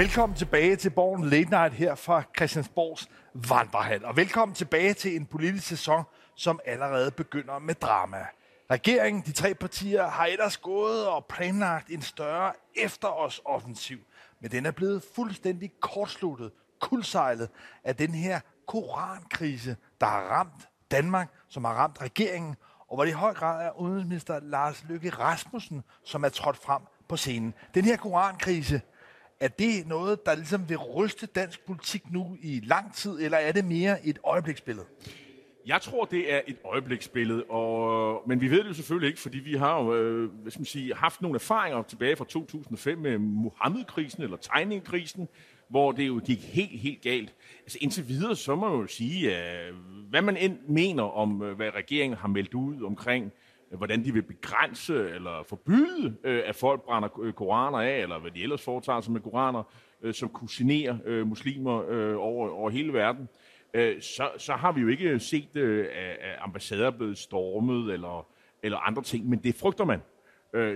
Velkommen tilbage til Borgen Late Night her fra Christiansborgs Vandrehal. Og velkommen tilbage til en politisk sæson, som allerede begynder med drama. Regeringen, de tre partier, har ellers gået og planlagt en større efter os offensiv. Men den er blevet fuldstændig kortsluttet, kuldsejlet af den her korankrise, der har ramt Danmark, som har ramt regeringen, og hvor det i høj grad er udenrigsminister Lars Løkke Rasmussen, som er trådt frem på scenen. Den her korankrise, er det noget, der ligesom vil ryste dansk politik nu i lang tid, eller er det mere et øjebliksbillede? Jeg tror, det er et øjebliksbillede, og, men vi ved det jo selvfølgelig ikke, fordi vi har jo, øh, hvad skal man sige, haft nogle erfaringer tilbage fra 2005 med Mohammed-krisen eller tegningkrisen, hvor det jo gik helt, helt galt. Altså indtil videre, så må man jo sige, at hvad man end mener om, øh, hvad regeringen har meldt ud omkring, øh, hvordan de vil begrænse eller forbyde, øh, at folk brænder øh, koraner af, eller hvad de ellers foretager sig med koraner, øh, som kusinerer øh, muslimer over, over hele verden, så, så har vi jo ikke set, at ambassader er blevet stormet eller, eller andre ting, men det frygter man.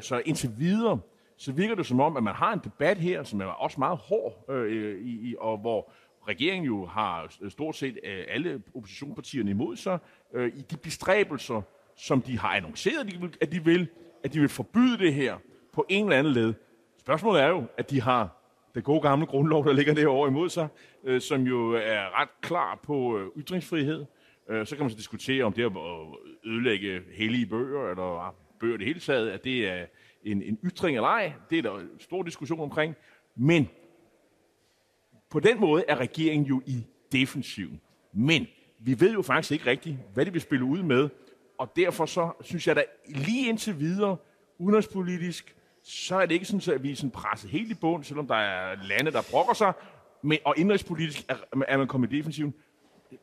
Så indtil videre, så virker det som om, at man har en debat her, som er også meget hård, øh, i, og hvor regeringen jo har stort set alle oppositionspartierne imod sig, øh, i de bestræbelser, som de har annonceret, at de vil, at de vil forbyde det her på en eller anden led. Spørgsmålet er jo, at de har det gode gamle grundlov, der ligger derovre imod sig, øh, som jo er ret klar på øh, ytringsfrihed. Øh, så kan man så diskutere, om det at øh, ødelægge hellige bøger, eller bøger det hele taget, at det er en, en ytring eller ej. Det er der en stor diskussion omkring. Men på den måde er regeringen jo i defensiven. Men vi ved jo faktisk ikke rigtigt, hvad de vil spille ud med. Og derfor så synes jeg, da lige indtil videre, udenrigspolitisk, så er det ikke sådan, at vi er sådan presset helt i bund, selvom der er lande, der brokker sig. Men, og indrigspolitisk er, er man kommet i defensiven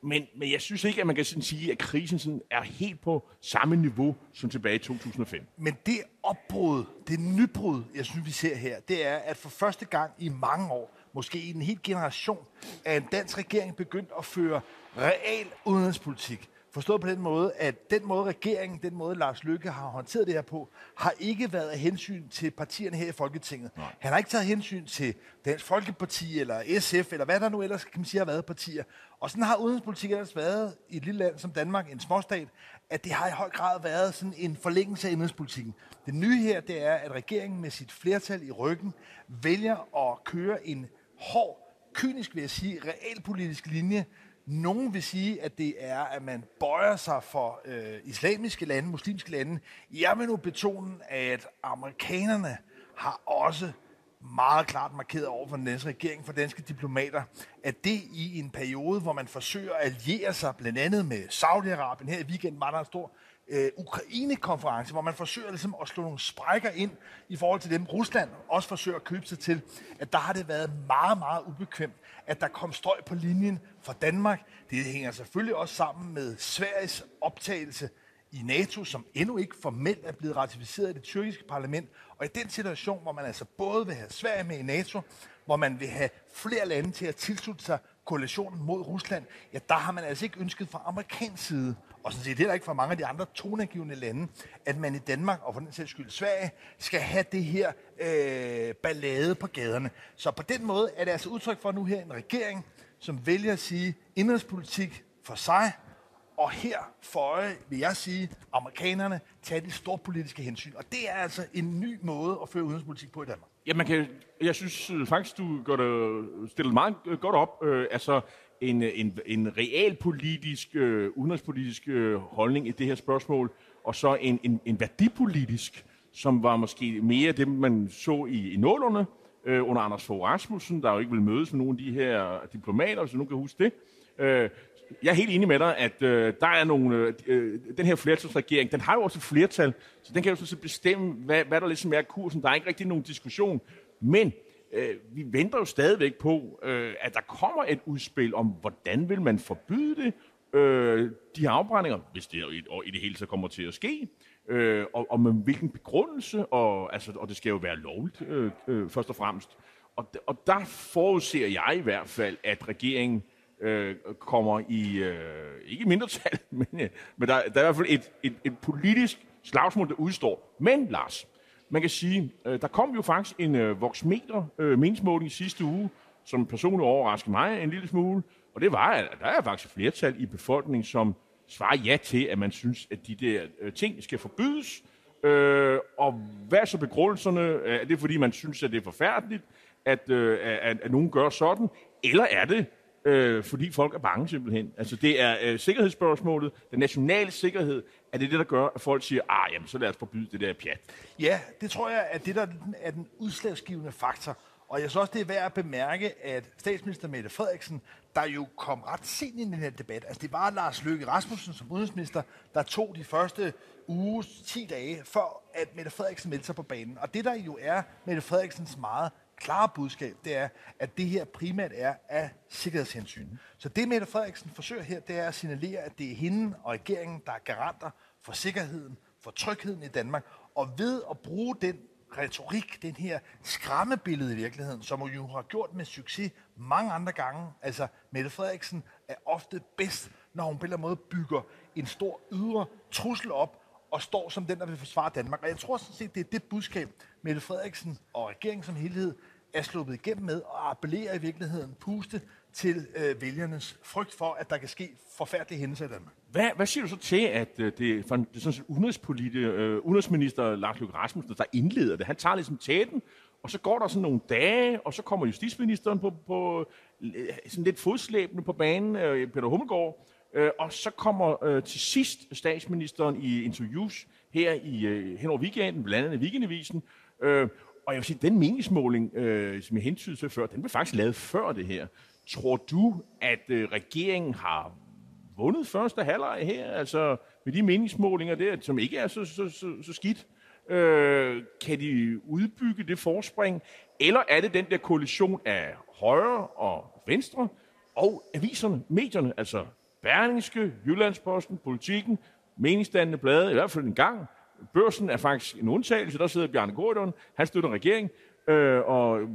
men, men jeg synes ikke, at man kan sådan sige, at krisen sådan er helt på samme niveau som tilbage i 2005. Men det opbrud, det nybrud, jeg synes, vi ser her, det er, at for første gang i mange år, måske i en hel generation, er en dansk regering begyndt at føre real udenrigspolitik. Forstået på den måde, at den måde regeringen, den måde Lars Løkke har håndteret det her på, har ikke været af hensyn til partierne her i Folketinget. Nej. Han har ikke taget hensyn til Dansk Folkeparti eller SF, eller hvad der nu ellers kan man sige har været partier. Og sådan har udenrigspolitik ellers været i et lille land som Danmark, en småstat, at det har i høj grad været sådan en forlængelse af indrigspolitikken. Det nye her, det er, at regeringen med sit flertal i ryggen vælger at køre en hård, kynisk vil jeg sige, realpolitisk linje, nogen vil sige, at det er, at man bøjer sig for øh, islamiske lande, muslimske lande. Jeg vil nu betone, at amerikanerne har også meget klart markeret over for den danske regering, for danske diplomater, at det i en periode, hvor man forsøger at alliere sig blandt andet med Saudi-Arabien, her i weekenden var der en stor øh, Ukraine-konference, hvor man forsøger ligesom at slå nogle sprækker ind i forhold til dem, Rusland også forsøger at købe sig til, at der har det været meget, meget ubekvemt, at der kom støj på linjen for Danmark. Det hænger selvfølgelig også sammen med Sveriges optagelse i NATO, som endnu ikke formelt er blevet ratificeret af det tyrkiske parlament. Og i den situation, hvor man altså både vil have Sverige med i NATO, hvor man vil have flere lande til at tilslutte sig koalitionen mod Rusland, ja, der har man altså ikke ønsket fra amerikansk side, og sådan set heller ikke fra mange af de andre tonegivende lande, at man i Danmark, og for den sags skyld Sverige, skal have det her øh, ballade på gaderne. Så på den måde er det altså udtryk for nu her en regering, som vælger at sige indrigspolitik for sig, og her for øje, vil jeg sige, amerikanerne tager de store politiske hensyn. Og det er altså en ny måde at føre udenrigspolitik på i Danmark. Ja, man kan, jeg synes øh, faktisk, du gør det, stillet meget godt op. Øh, altså, en, en, en realpolitisk, øh, udenrigspolitisk øh, holdning i det her spørgsmål, og så en, en, en værdipolitisk, som var måske mere det, man så i, i nålerne øh, under Anders Fogh Rasmussen, der jo ikke vil mødes med nogle af de her diplomater, hvis du nu kan huske det. Øh, jeg er helt enig med dig, at øh, der er nogle, øh, øh den her flertalsregering, den har jo også et flertal, så den kan jo så bestemme, hvad, hvad der ligesom er kursen. Der er ikke rigtig nogen diskussion. Men øh, vi venter jo stadigvæk på, øh, at der kommer et udspil om, hvordan vil man forbyde det, øh, de her afbrændinger, hvis det i, og i det hele så kommer til at ske, øh, og, og med hvilken begrundelse, og, altså, og det skal jo være lovligt, øh, øh, først og fremmest. Og, og der forudser jeg i hvert fald, at regeringen øh, kommer i, øh, ikke mindretal, men, øh, men der, der er i hvert fald et, et, et politisk slagsmål, der udstår. Men, Lars, man kan sige, øh, der kom jo faktisk en øh, voksmeter øh, meningsmåling sidste uge, som personligt overraskede mig en lille smule, og det var, at der er faktisk et flertal i befolkningen, som svarer ja til, at man synes, at de der øh, ting skal forbydes. Øh, og hvad er så begrundelserne? Øh, er det fordi, man synes, at det er forfærdeligt, at, øh, at, at nogen gør sådan? Eller er det, øh, fordi folk er bange simpelthen? Altså det er øh, sikkerhedsspørgsmålet, den nationale sikkerhed, er det det, der gør, at folk siger, ah, jamen så lad os forbyde det der pjat? Ja, det tror jeg, at det der er den udslagsgivende faktor. Og jeg synes også, det er værd at bemærke, at statsminister Mette Frederiksen, der jo kom ret sent ind i den her debat, altså det var Lars Løkke Rasmussen som udenrigsminister, der tog de første uge, 10 dage, før at Mette Frederiksen meldte sig på banen. Og det der jo er Mette Frederiksens meget klare budskab, det er, at det her primært er af sikkerhedshensyn. Så det Mette Frederiksen forsøger her, det er at signalere, at det er hende og regeringen, der er garanter for sikkerheden, for trygheden i Danmark. Og ved at bruge den retorik, den her skræmmebillede i virkeligheden, som hun jo har gjort med succes mange andre gange. Altså, Mette Frederiksen er ofte bedst, når hun på en eller anden måde bygger en stor ydre trussel op, og står som den, der vil forsvare Danmark. Og jeg tror sådan set, det er det budskab, Mette Frederiksen og regeringen som helhed er sluppet igennem med, og appellerer i virkeligheden puste til øh, vælgernes frygt for, at der kan ske forfærdelige hændelser i Danmark. Hvad, hvad siger du så til, at øh, det er det er sådan udenrigspolitik, øh, udenrigsminister Lars Løkke Rasmussen, der indleder det? Han tager ligesom tæten, og så går der sådan nogle dage, og så kommer justitsministeren på, på øh, sådan lidt fodslæbende på banen, øh, Peter Hummelgaard, øh, og så kommer øh, til sidst statsministeren i interviews her i øh, hen over weekenden, blandt andet i Weekendavisen, øh, og jeg vil sige, den meningsmåling, øh, som jeg hentydede til før, den blev faktisk lavet før det her. Tror du, at øh, regeringen har vundet første halvleg her, altså med de meningsmålinger der, som ikke er så, så, så, så skidt? Øh, kan de udbygge det forspring? Eller er det den der koalition af højre og venstre og aviserne, medierne, altså Berlingske, Jyllandsposten, Politikken, meningsdannende blade, i hvert fald en gang. Børsen er faktisk en undtagelse, der sidder Bjarne Gordon, han støtter regeringen, Øh, og øh,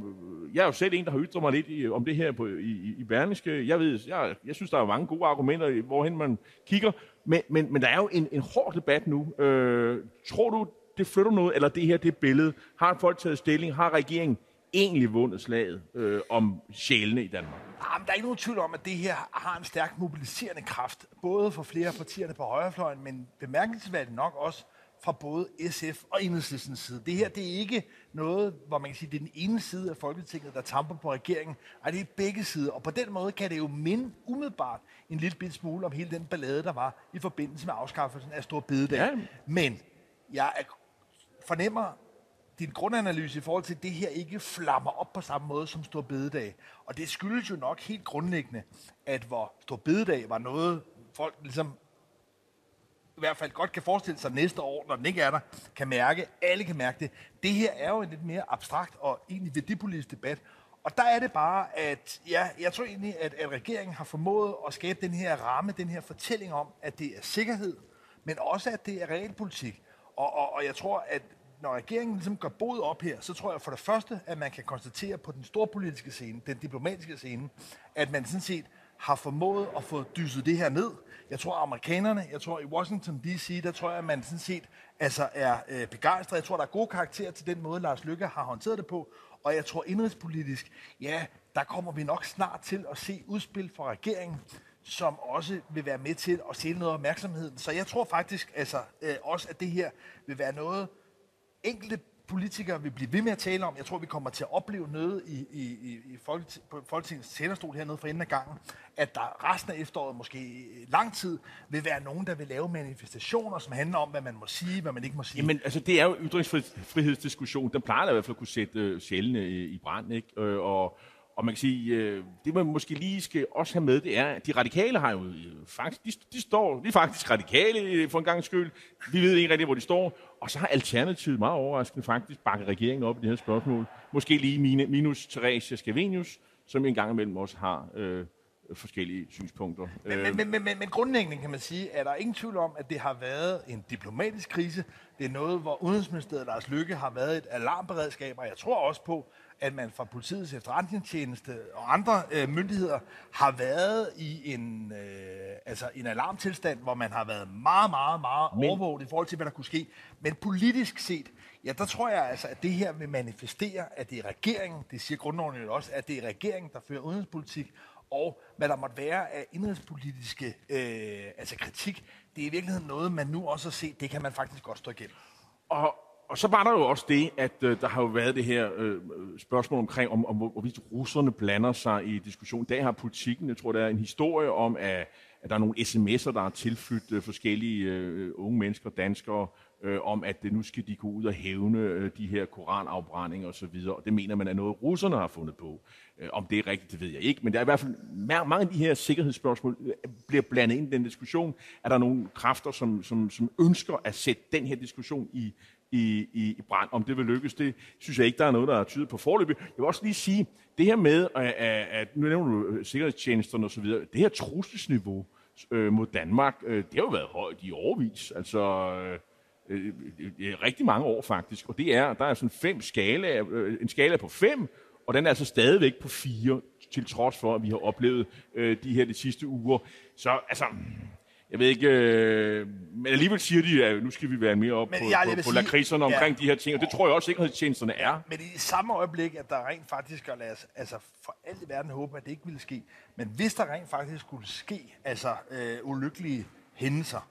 jeg er jo selv en, der har ytret mig lidt i, om det her på, i, i Berlingske. Jeg, ved, jeg, jeg synes, der er mange gode argumenter, hvorhen man kigger. Men, men, men der er jo en, en hård debat nu. Øh, tror du, det flytter noget, eller det her, det billede? Har folk taget stilling? Har regeringen egentlig vundet slaget øh, om sjælene i Danmark? Ah, Jamen, der er ikke nogen tvivl om, at det her har en stærk mobiliserende kraft, både for flere af partierne på højrefløjen, men bemærkelsesværdigt nok også fra både SF og Enhedslistens side. Det her det er ikke noget, hvor man kan sige, det er den ene side af Folketinget, der tamper på regeringen. Ej, det er begge sider. Og på den måde kan det jo minde umiddelbart en lille bit smule om hele den ballade, der var i forbindelse med afskaffelsen af Stor Bededag. Ja. Men jeg fornemmer din grundanalyse i forhold til, at det her ikke flammer op på samme måde som Stor Bededag. Og det skyldes jo nok helt grundlæggende, at hvor Stor Bededag var noget, folk ligesom i hvert fald godt kan forestille sig næste år, når den ikke er der, kan mærke, alle kan mærke det. Det her er jo en lidt mere abstrakt og egentlig værdipolitisk debat. Og der er det bare, at ja, jeg tror egentlig, at, at regeringen har formået at skabe den her ramme, den her fortælling om, at det er sikkerhed, men også, at det er realpolitik. Og, og, og jeg tror, at når regeringen ligesom går både op her, så tror jeg for det første, at man kan konstatere på den store politiske scene, den diplomatiske scene, at man sådan set har formået at få dyset det her ned. Jeg tror, amerikanerne, jeg tror i Washington D.C., der tror jeg, at man sådan set altså er øh, begejstret. Jeg tror, der er gode karakterer til den måde, Lars Lykke har håndteret det på. Og jeg tror indrigspolitisk, ja, der kommer vi nok snart til at se udspil fra regeringen, som også vil være med til at se noget opmærksomhed. Så jeg tror faktisk altså, øh, også, at det her vil være noget, enkelte politikere vil blive ved med at tale om. Jeg tror, vi kommer til at opleve noget i, i, i, i Folketing, på Folketingets talerstol hernede for enden af gangen, at der resten af efteråret, måske lang tid, vil være nogen, der vil lave manifestationer, som handler om, hvad man må sige, hvad man ikke må sige. Jamen, altså, det er jo ytringsfrihedsdiskussion. Den plejer i hvert fald at kunne sætte uh, i, i brand, ikke? Øh, og og man kan sige, øh, det man måske lige skal også have med, det er, at de radikale har jo øh, faktisk, de, de står, de er faktisk radikale øh, for en gang skyld. Vi ved ikke rigtig, hvor de står. Og så har Alternativet meget overraskende faktisk bakket regeringen op i det her spørgsmål. Måske lige minus Theresia Scavenius, som en gang imellem også har øh, forskellige synspunkter. Men, men, men, men, men, men grundlæggende kan man sige, at der er ingen tvivl om, at det har været en diplomatisk krise. Det er noget, hvor Udenrigsministeriet Lars Lykke har været et alarmberedskab, og jeg tror også på, at man fra politiets efterretningstjeneste og andre øh, myndigheder har været i en, øh, altså en alarmtilstand, hvor man har været meget, meget, meget Men... overvåget i forhold til, hvad der kunne ske. Men politisk set, ja, der tror jeg altså, at det her vil manifestere, at det er regeringen, det siger grundloven jo også, at det er regeringen, der fører udenrigspolitik, og hvad der måtte være af indrigspolitiske øh, altså kritik, det er i virkeligheden noget, man nu også har set, det kan man faktisk godt stå igennem. Og, og så var der jo også det, at øh, der har jo været det her øh, spørgsmål omkring, om, om hvorvidt russerne blander sig i diskussionen. I dag har politikken, jeg tror, der er en historie om, at, at der er nogle sms'er, der har tilflyttet øh, forskellige øh, unge mennesker, danskere, øh, om at øh, nu skal de gå ud og hævne øh, de her koranafbrændinger osv., og det mener man er noget, russerne har fundet på. Øh, om det er rigtigt, det ved jeg ikke, men der er i hvert fald mange af de her sikkerhedsspørgsmål øh, bliver blandet ind i den diskussion. Er der nogle kræfter, som, som, som ønsker at sætte den her diskussion i, i, i, i brand. Om det vil lykkes, det synes jeg ikke, der er noget, der er tydet på forløbet. Jeg vil også lige sige, det her med, at, at nu nævner du øh, sikkerhedstjenesterne osv., det her trusselsniveau øh, mod Danmark, øh, det har jo været højt i overvis. Altså, øh, rigtig mange år faktisk. Og det er, der er sådan fem skala, en skala på fem, og den er altså stadigvæk på fire, til trods for, at vi har oplevet øh, de her de sidste uger. Så altså, jeg ved ikke, øh, men alligevel siger de, at nu skal vi være mere op men på, på, på lakridserne omkring ja. de her ting, og det tror jeg også, sikkerhedstjenesterne er. Men i samme øjeblik, at der rent faktisk skal lade os, altså for alt i verden håbe, at det ikke ville ske, men hvis der rent faktisk skulle ske, altså øh, ulykkelige hændelser,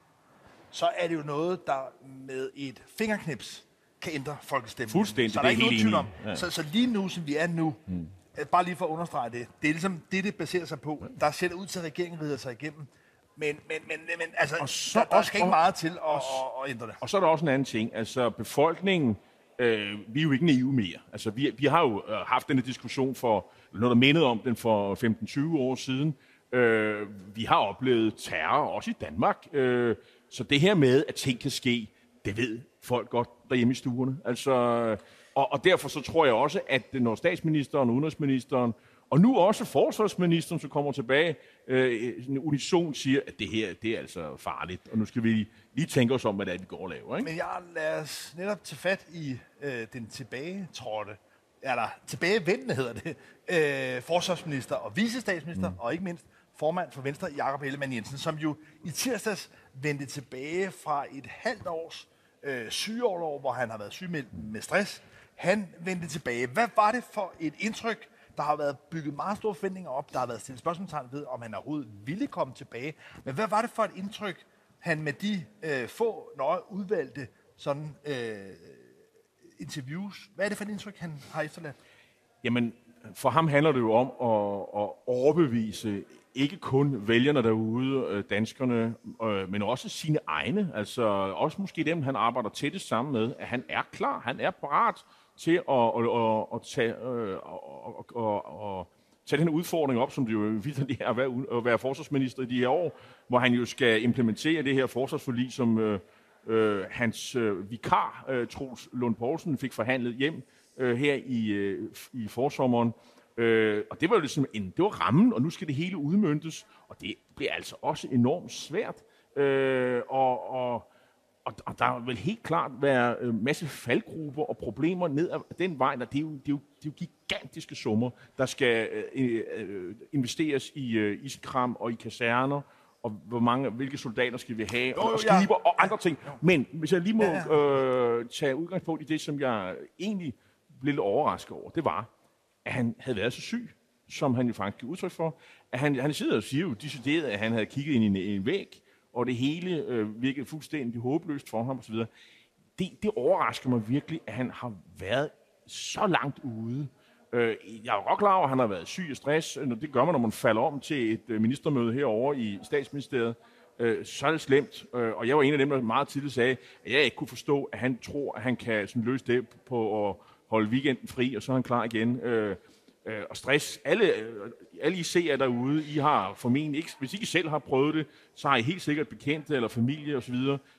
så er det jo noget, der med et fingerknips kan ændre folkestemningen. Fuldstændig, så der er ikke nogen tvivl om. Ja. Så, så lige nu, som vi er nu, hmm. bare lige for at understrege det, det er ligesom det, det baserer sig på. Der ser det ud til, at regeringen rider sig igennem men, men, men, men altså, og så, der, der skal ikke meget til at, og, at, at ændre det. Og så er der også en anden ting. Altså, befolkningen, øh, vi er jo ikke naive mere. Altså, vi, vi har jo øh, haft denne diskussion for, noget der mindede om den for 15-20 år siden. Øh, vi har oplevet terror, også i Danmark. Øh, så det her med, at ting kan ske, det ved folk godt derhjemme i stuerne. Altså, og, og derfor så tror jeg også, at når statsministeren og udenrigsministeren og nu også forsvarsministeren, som kommer tilbage, øh, unison siger, at det her det er altså farligt, og nu skal vi lige tænke os om, hvad det er, vi går og laver. Ikke? Men jeg lad os netop tage fat i øh, den tilbagetrådte, eller tilbagevendende hedder det, øh, forsvarsminister og visestatsminister, mm. og ikke mindst formand for Venstre, Jakob Ellemann Jensen, som jo i tirsdags vendte tilbage fra et halvt års øh, sygeårlov, hvor han har været syg med, med stress. Han vendte tilbage. Hvad var det for et indtryk, der har været bygget meget store forventninger op. Der har været stillet spørgsmålstegn ved, om han overhovedet ville komme tilbage. Men hvad var det for et indtryk, han med de øh, få nøje udvalgte sådan, øh, interviews, hvad er det for et indtryk, han har efterladt? Jamen, for ham handler det jo om at, at overbevise ikke kun vælgerne derude, øh, danskerne, øh, men også sine egne, altså også måske dem, han arbejder tættest sammen med, at han er klar, han er parat til at, at, at, at tage, øh, at, at, at tage den udfordring op, som det jo vildt er at være, at være forsvarsminister i de her år, hvor han jo skal implementere det her forsvarsforlig, som øh, øh, hans øh, vikar, øh, Troels Lund Poulsen, fik forhandlet hjem øh, her i, øh, i forsommeren. Øh, og det var jo ligesom en, det var rammen, og nu skal det hele udmyndtes, og det bliver altså også enormt svært. Øh, og, og og, og der vil helt klart være en øh, masse faldgrupper og problemer ned ad den vej. Og det, er jo, det, er jo, det er jo gigantiske summer, der skal øh, øh, investeres i øh, iskram og i kaserner. Og hvor mange, hvilke soldater skal vi have, og, og skiber ja. og andre ting. Men hvis jeg lige må øh, tage udgangspunkt i det, som jeg egentlig blev lidt overrasket over, det var, at han havde været så syg, som han jo faktisk giver udtryk for. At han, han sidder og siger jo decideret, at han havde kigget ind i en, en væg, og det hele øh, virkede fuldstændig håbløst for ham osv. Det, det overrasker mig virkelig, at han har været så langt ude. Øh, jeg er godt klar over, at han har været syg og stress. Det gør man, når man falder om til et øh, ministermøde herovre i statsministeriet. Øh, så er det slemt. Øh, og jeg var en af dem, der meget tidligt sagde, at jeg ikke kunne forstå, at han tror, at han kan sådan, løse det på at holde weekenden fri, og så er han klar igen. Øh, øh, og stress. Alle, øh, alle I ser derude, I har formentlig ikke, hvis I ikke selv har prøvet det, så har I helt sikkert bekendte eller familie osv.,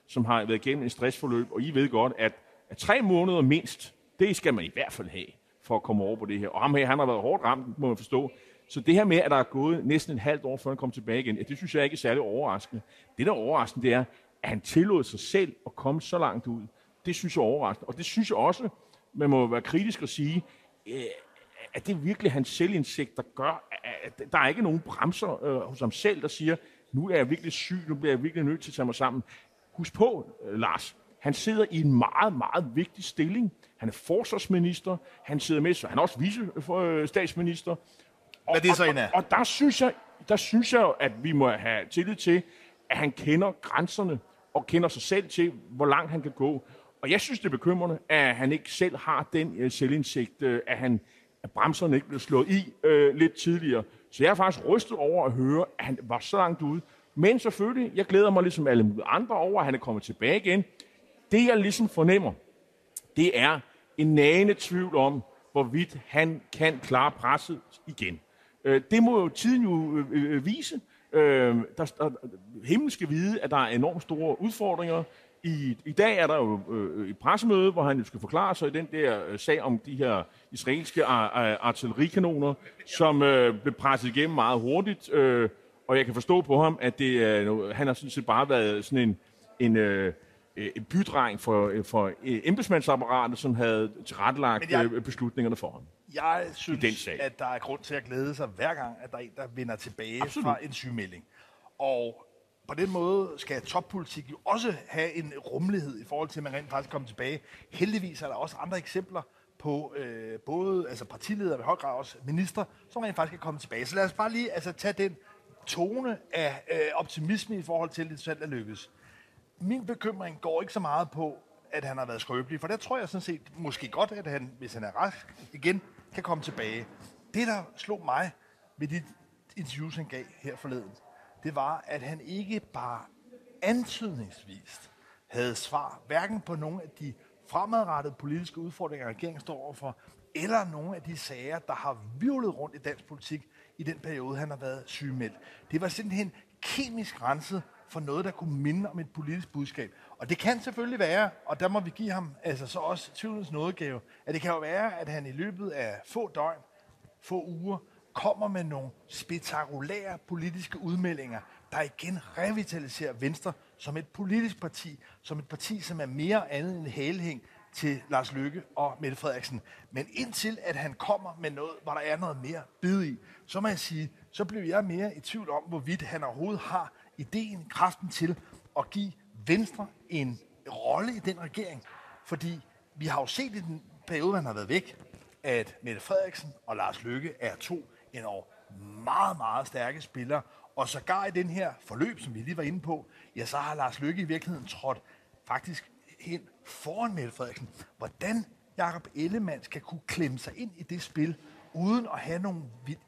som har været igennem en stressforløb, og I ved godt, at, at tre måneder mindst, det skal man i hvert fald have for at komme over på det her. Og ham her, han har været hårdt ramt, må man forstå. Så det her med, at der er gået næsten en halvt år, før han kom tilbage igen, ja, det synes jeg ikke er særlig overraskende. Det, der er overraskende, det er, at han tillod sig selv at komme så langt ud. Det synes jeg er overraskende. Og det synes jeg også, man må være kritisk og sige, øh, at det er virkelig hans selvindsigt, der gør, at der er ikke nogen bremser øh, hos ham selv, der siger, nu er jeg virkelig syg, nu bliver jeg virkelig nødt til at tage mig sammen. Husk på, øh, Lars, han sidder i en meget, meget vigtig stilling. Han er forsvarsminister, han sidder med, så han er også vice-statsminister. Hvad er det så en af? Og, og, og der, synes jeg, der synes jeg, at vi må have tillid til, at han kender grænserne og kender sig selv til, hvor langt han kan gå. Og jeg synes, det er bekymrende, at han ikke selv har den uh, selvindsigt, øh, at, han, at bremserne ikke blev slået i øh, lidt tidligere. Så jeg er faktisk rystet over at høre, at han var så langt ude. Men selvfølgelig, jeg glæder mig ligesom alle andre over, at han er kommet tilbage igen. Det jeg ligesom fornemmer, det er en nagende tvivl om, hvorvidt han kan klare presset igen. Øh, det må jo tiden jo øh, øh, vise. Øh, der, der, himlen skal vide, at der er enormt store udfordringer. I, I dag er der jo øh, et pressemøde, hvor han jo skal forklare sig i den der øh, sag om de her israelske artillerikanoner, som øh, blev presset igennem meget hurtigt. Øh, og jeg kan forstå på ham, at det, øh, han har sådan set bare været sådan en, en øh, Øh, en bydreng for, øh, for øh, embedsmandsapparatet, som havde tilrettelagt jeg, beslutningerne for ham. Jeg synes, den sag. at der er grund til at glæde sig hver gang, at der er en, der vender tilbage Absolut. fra en sygemelding. Og på den måde skal toppolitik jo også have en rummelighed i forhold til, at man rent faktisk kommer tilbage. Heldigvis er der også andre eksempler på øh, både altså partiledere, og i høj grad også minister, som rent faktisk kan komme tilbage. Så lad os bare lige altså, tage den tone af øh, optimisme i forhold til, at det selv er lykkes min bekymring går ikke så meget på, at han har været skrøbelig, for der tror jeg sådan set måske godt, at han, hvis han er rask igen, kan komme tilbage. Det, der slog mig ved de interviews, han gav her forleden, det var, at han ikke bare antydningsvist havde svar, hverken på nogle af de fremadrettede politiske udfordringer, regeringen står overfor, eller nogle af de sager, der har virvlet rundt i dansk politik i den periode, han har været sygemeldt. Det var simpelthen kemisk renset for noget, der kunne minde om et politisk budskab. Og det kan selvfølgelig være, og der må vi give ham altså så også tvivlens nådegave, at det kan jo være, at han i løbet af få døgn, få uger, kommer med nogle spektakulære politiske udmeldinger, der igen revitaliserer Venstre som et politisk parti, som et parti, som er mere andet end hælhæng til Lars Løkke og Mette Frederiksen. Men indtil at han kommer med noget, hvor der er noget mere bid i, så må jeg sige, så bliver jeg mere i tvivl om, hvorvidt han overhovedet har ideen, kraften til at give Venstre en rolle i den regering. Fordi vi har jo set i den periode, man har været væk, at Mette Frederiksen og Lars Løkke er to endnu meget, meget stærke spillere. Og sågar i den her forløb, som vi lige var inde på, ja, så har Lars Lykke i virkeligheden trådt faktisk hen foran Mette Frederiksen. Hvordan Jakob Ellemann skal kunne klemme sig ind i det spil, uden at have nogle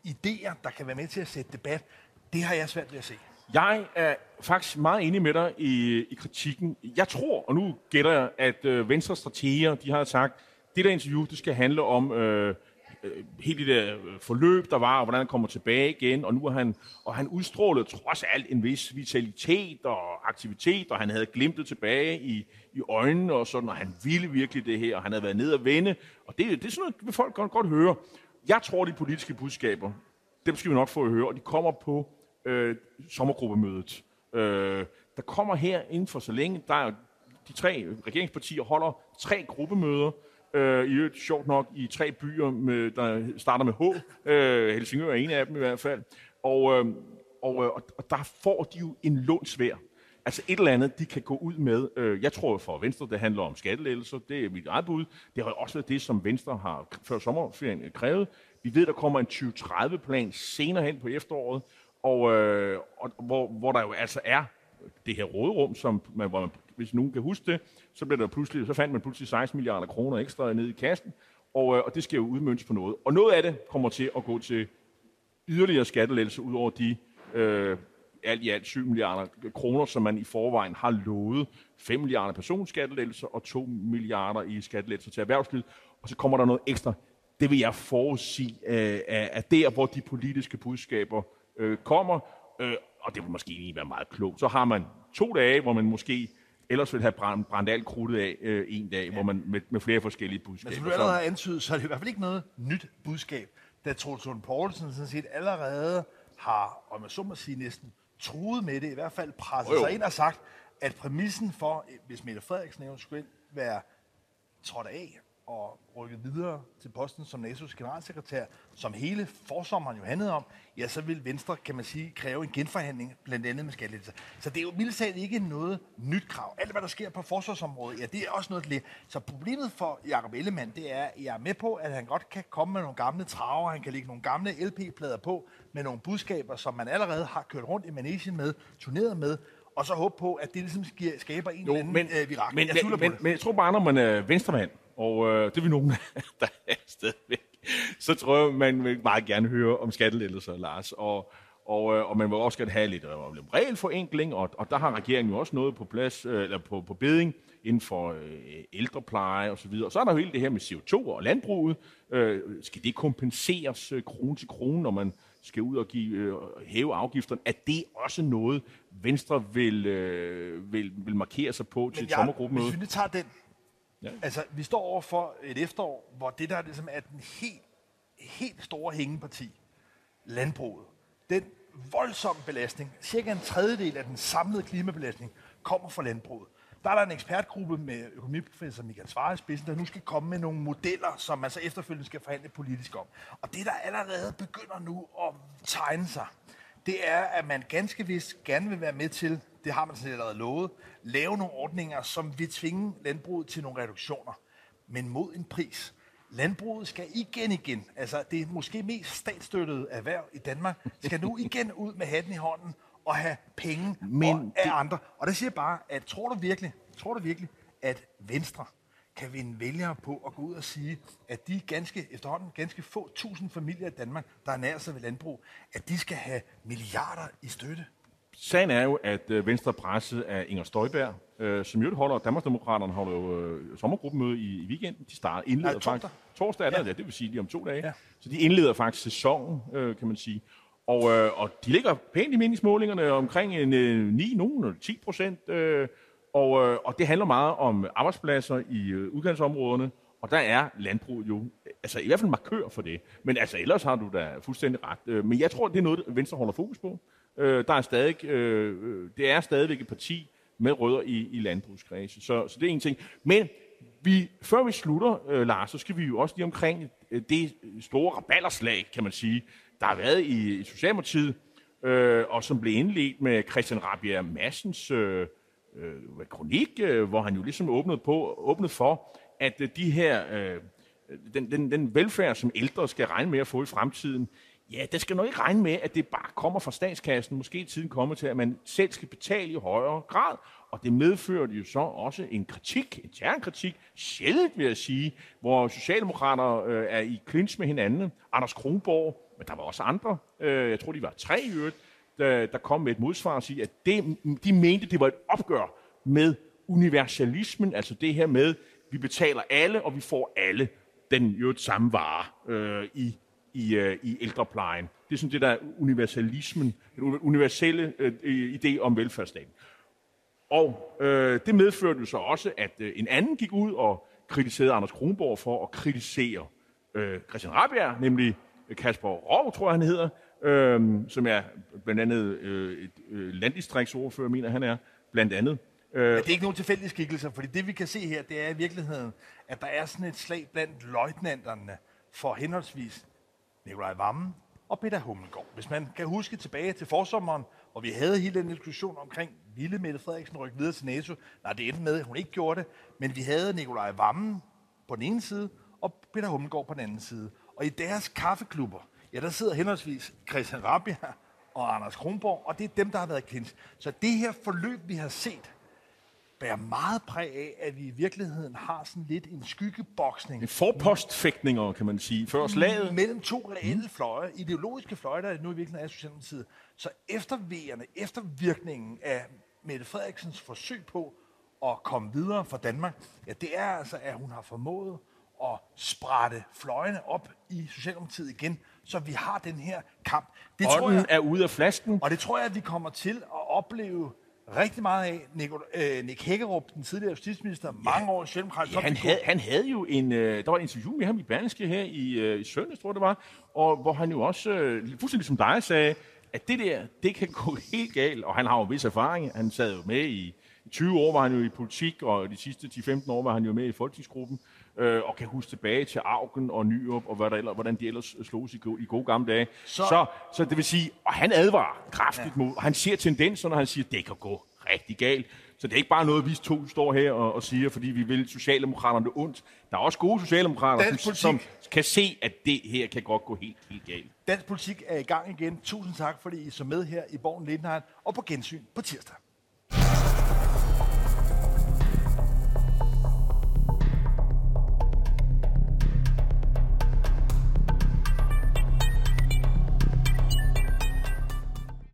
idéer, der kan være med til at sætte debat, det har jeg svært ved at se. Jeg er faktisk meget enig med dig i, i kritikken. Jeg tror, og nu gætter jeg, at øh, Venstre strateger, de har sagt, det der interview, det skal handle om øh, øh, hele det der forløb, der var, og hvordan han kommer tilbage igen, og nu er han, og han udstrålede trods alt en vis vitalitet og aktivitet, og han havde glimtet tilbage i, i øjnene og sådan, og han ville virkelig det her, og han havde været ned og vende, og det, det er sådan noget, vil folk godt, godt høre. Jeg tror, de politiske budskaber, dem skal vi nok få at høre, og de kommer på øh, sommergruppemødet. Øh, der kommer her inden for så længe, der er de tre regeringspartier holder tre gruppemøder, øh, i øvrigt sjovt nok i tre byer, med, der starter med H. Øh, Helsingør er en af dem i hvert fald. Og, øh, og, øh, og der får de jo en lånsvær. Altså et eller andet, de kan gå ud med. Øh, jeg tror for Venstre, det handler om skattelettelser. Det er mit eget bud. Det har også været det, som Venstre har før sommerferien krævet. Vi ved, der kommer en 2030-plan senere hen på efteråret, og, øh, og hvor, hvor der jo altså er det her råderum, som man, hvor man, hvis nogen kan huske det, så, blev der pludselig, så fandt man pludselig 16 milliarder kroner ekstra ned i kassen, og, øh, og det skal jo udmøntes på noget. Og noget af det kommer til at gå til yderligere skattelettelser ud over de øh, alt i alt 7 milliarder kroner, som man i forvejen har lovet. 5 milliarder personskattelettelser og 2 milliarder i skattelettelser til erhvervslivet. Og så kommer der noget ekstra. Det vil jeg forudsige øh, der, hvor de politiske budskaber øh, kommer, øh, og det vil måske egentlig være meget klogt. Så har man to dage, hvor man måske ellers vil have brændt, brændt alt krudtet af øh, en dag, ja. hvor man med, med flere forskellige budskaber. Men som du allerede har antydet, så er det i hvert fald ikke noget nyt budskab. da Troels Lund Poulsen sådan set allerede har, om jeg så må sige, næsten truet med det, i hvert fald presset jo. sig ind og sagt, at præmissen for, hvis Mette Frederiksen eventuelt være trådt af og rykket videre til posten som NATO's generalsekretær, som hele forsommeren jo handlede om, ja, så vil Venstre, kan man sige, kræve en genforhandling, blandt andet med skattelettelser. Så det er jo mildt ikke noget nyt krav. Alt, hvad der sker på forsvarsområdet, ja, det er også noget lidt. Så problemet for Jacob Ellemann, det er, at jeg er med på, at han godt kan komme med nogle gamle traver, han kan lægge nogle gamle LP-plader på, med nogle budskaber, som man allerede har kørt rundt i Manesien med, turneret med, og så håbe på, at det ligesom skaber en Jo, eller anden men, øh, virak. men, jeg men, men, men jeg tror bare, når man er venstremand, og øh, det er vi nogen, der er stadigvæk, så tror jeg, man vil meget gerne høre om skattelettelser, Lars. Og, og, øh, og man vil også gerne have lidt, øh, lidt regelforenkling, og, og der har regeringen jo også noget på plads, øh, eller på, på beding, inden for øh, ældrepleje og så videre. Og så er der jo hele det her med CO2 og landbruget. Øh, skal det kompenseres øh, krone til krone, når man skal ud og give, øh, hæve afgifterne? Er det også noget, Venstre vil, øh, vil, vil markere sig på til et jeg- sommergruppemøde? Hvis vi tager den. Ja. Altså, vi står over for et efterår, hvor det der ligesom er den helt, helt store hængeparti, landbruget, den voldsomme belastning, cirka en tredjedel af den samlede klimabelastning, kommer fra landbruget. Der er der en ekspertgruppe med økonomiprofessor Michael Svare i spidsen, der nu skal komme med nogle modeller, som man så efterfølgende skal forhandle politisk om. Og det, der allerede begynder nu at tegne sig, det er, at man ganske vist gerne vil være med til, det har man sådan allerede lovet, lave nogle ordninger, som vil tvinge landbruget til nogle reduktioner, men mod en pris. Landbruget skal igen igen, altså det måske mest statsstøttede erhverv i Danmark, skal nu igen ud med hatten i hånden og have penge Men og af det- andre. Og der siger jeg bare, at tror du virkelig, tror du virkelig, at Venstre kan vinde vælgere på at gå ud og sige, at de ganske, efterhånden ganske få tusind familier i Danmark, der ernærer sig ved landbrug, at de skal have milliarder i støtte. Sagen er jo, at øh, Venstre presset af Inger Støjberg, øh, som jo holder, Danmarksdemokraterne holder jo øh, sommergruppemøde i, i weekenden. De starter, indleder Nej, faktisk. Torsdag er det, Ja. ja. det vil sige lige om to dage. Ja. Ja. Så de indleder faktisk sæsonen, øh, kan man sige. Og, øh, og de ligger pænt i meningsmålingerne omkring en, øh, 9, nogen 10 procent. Øh, og, øh, og det handler meget om arbejdspladser i øh, udkantsområderne. Og der er landbrug jo, altså i hvert fald markør for det. Men altså ellers har du da fuldstændig ret. Øh, Men jeg tror, det er noget, Venstre holder fokus på. Øh, der er stadig, øh, øh, det er stadigvæk et parti med rødder i, i landbrugskredse. Så, så det er en ting. Men vi, før vi slutter, øh, Lars, så skal vi jo også lige omkring øh, det store rabalderslag, kan man sige, der har været i, i Socialdemokratiet, øh, og som blev indledt med Christian Rabia Massens øh, øh, kronik, øh, hvor han jo ligesom åbnede, på, åbnede for, at øh, de her, øh, den, den, den velfærd, som ældre skal regne med at få i fremtiden, ja, det skal nok ikke regne med, at det bare kommer fra statskassen. Måske tiden kommer til, at man selv skal betale i højere grad. Og det medførte jo så også en kritik, en terrenkritik, sjældent vil jeg sige, hvor socialdemokrater øh, er i clinch med hinanden. Anders Kronborg, men der var også andre, øh, jeg tror de var tre i øvrigt, der, der kom med et modsvar og sige, at det, de mente, det var et opgør med universalismen, altså det her med, vi betaler alle, og vi får alle den jo et samme vare øh, i, i, øh, i ældreplejen. Det er sådan det der universalismen, den universelle øh, idé om velfærdsstaten. Og øh, det medførte jo så også, at øh, en anden gik ud og kritiserede Anders Kronborg for at kritisere øh, Christian Rabjerg, nemlig Kasper Rov, tror jeg han hedder, øh, som er blandt andet øh, et øh, landdistriktsordfører, mener han er, blandt andet. Øh, ja, det er ikke nogen tilfældige skikkelser, fordi det vi kan se her, det er i virkeligheden, at der er sådan et slag blandt løjtnanterne for henholdsvis Nikolaj Vammen og Peter Hummelgaard. Hvis man kan huske tilbage til forsommeren, og vi havde hele den diskussion omkring, ville Mette Frederiksen rykke videre til NATO? Nej, det endte med, at hun ikke gjorde det, men vi havde Nikolaj Vammen på den ene side, og Peter Hummelgaard på den anden side. Og i deres kaffeklubber, ja, der sidder henholdsvis Christian Rabia og Anders Kronborg, og det er dem, der har været klins. Så det her forløb, vi har set, bærer meget præg af, at vi i virkeligheden har sådan lidt en skyggeboksning en forpostfægtninger, kan man sige, før slaget. mellem to reelle fløje, ideologiske fløje, der nu i virkeligheden er Socialdemokratiet. Så eftervejerne, eftervirkningen af Mette Frederiksens forsøg på at komme videre for Danmark, ja, det er altså, at hun har formået at sprætte fløjene op i Socialdemokratiet igen, så vi har den her kamp. Det tror Ånden jeg, er ude af flasken. og det tror jeg, at vi kommer til at opleve rigtig meget af. Nick, øh, Nick Hækkerup, den tidligere justitsminister, ja. mange år socialdemokratisk. Ja, han, havde, han havde jo en, øh, der var et interview med ham i Berlingske her i, øh, i søndags, tror jeg det var, og hvor han jo også, øh, fuldstændig som dig sagde, at det der, det kan gå helt galt, og han har jo en vis erfaring. Han sad jo med i, i 20 år var han jo i politik, og de sidste 10-15 år var han jo med i folketingsgruppen, øh, og kan huske tilbage til Augen og Nyrup, og hvad der ellers, hvordan de ellers slogs i, i gode gamle dage. Så, så, så det vil sige, og han advarer kraftigt ja. mod, og han ser tendenser, når han siger, at det kan gå rigtig galt. Så det er ikke bare noget, vi to står her og, og siger, fordi vi vil Socialdemokraterne det ondt. Der er også gode socialdemokrater, som, som kan se, at det her kan godt gå helt, helt galt. Dansk politik er i gang igen. Tusind tak, fordi I så med her i Borgen Lindheim og på gensyn på tirsdag.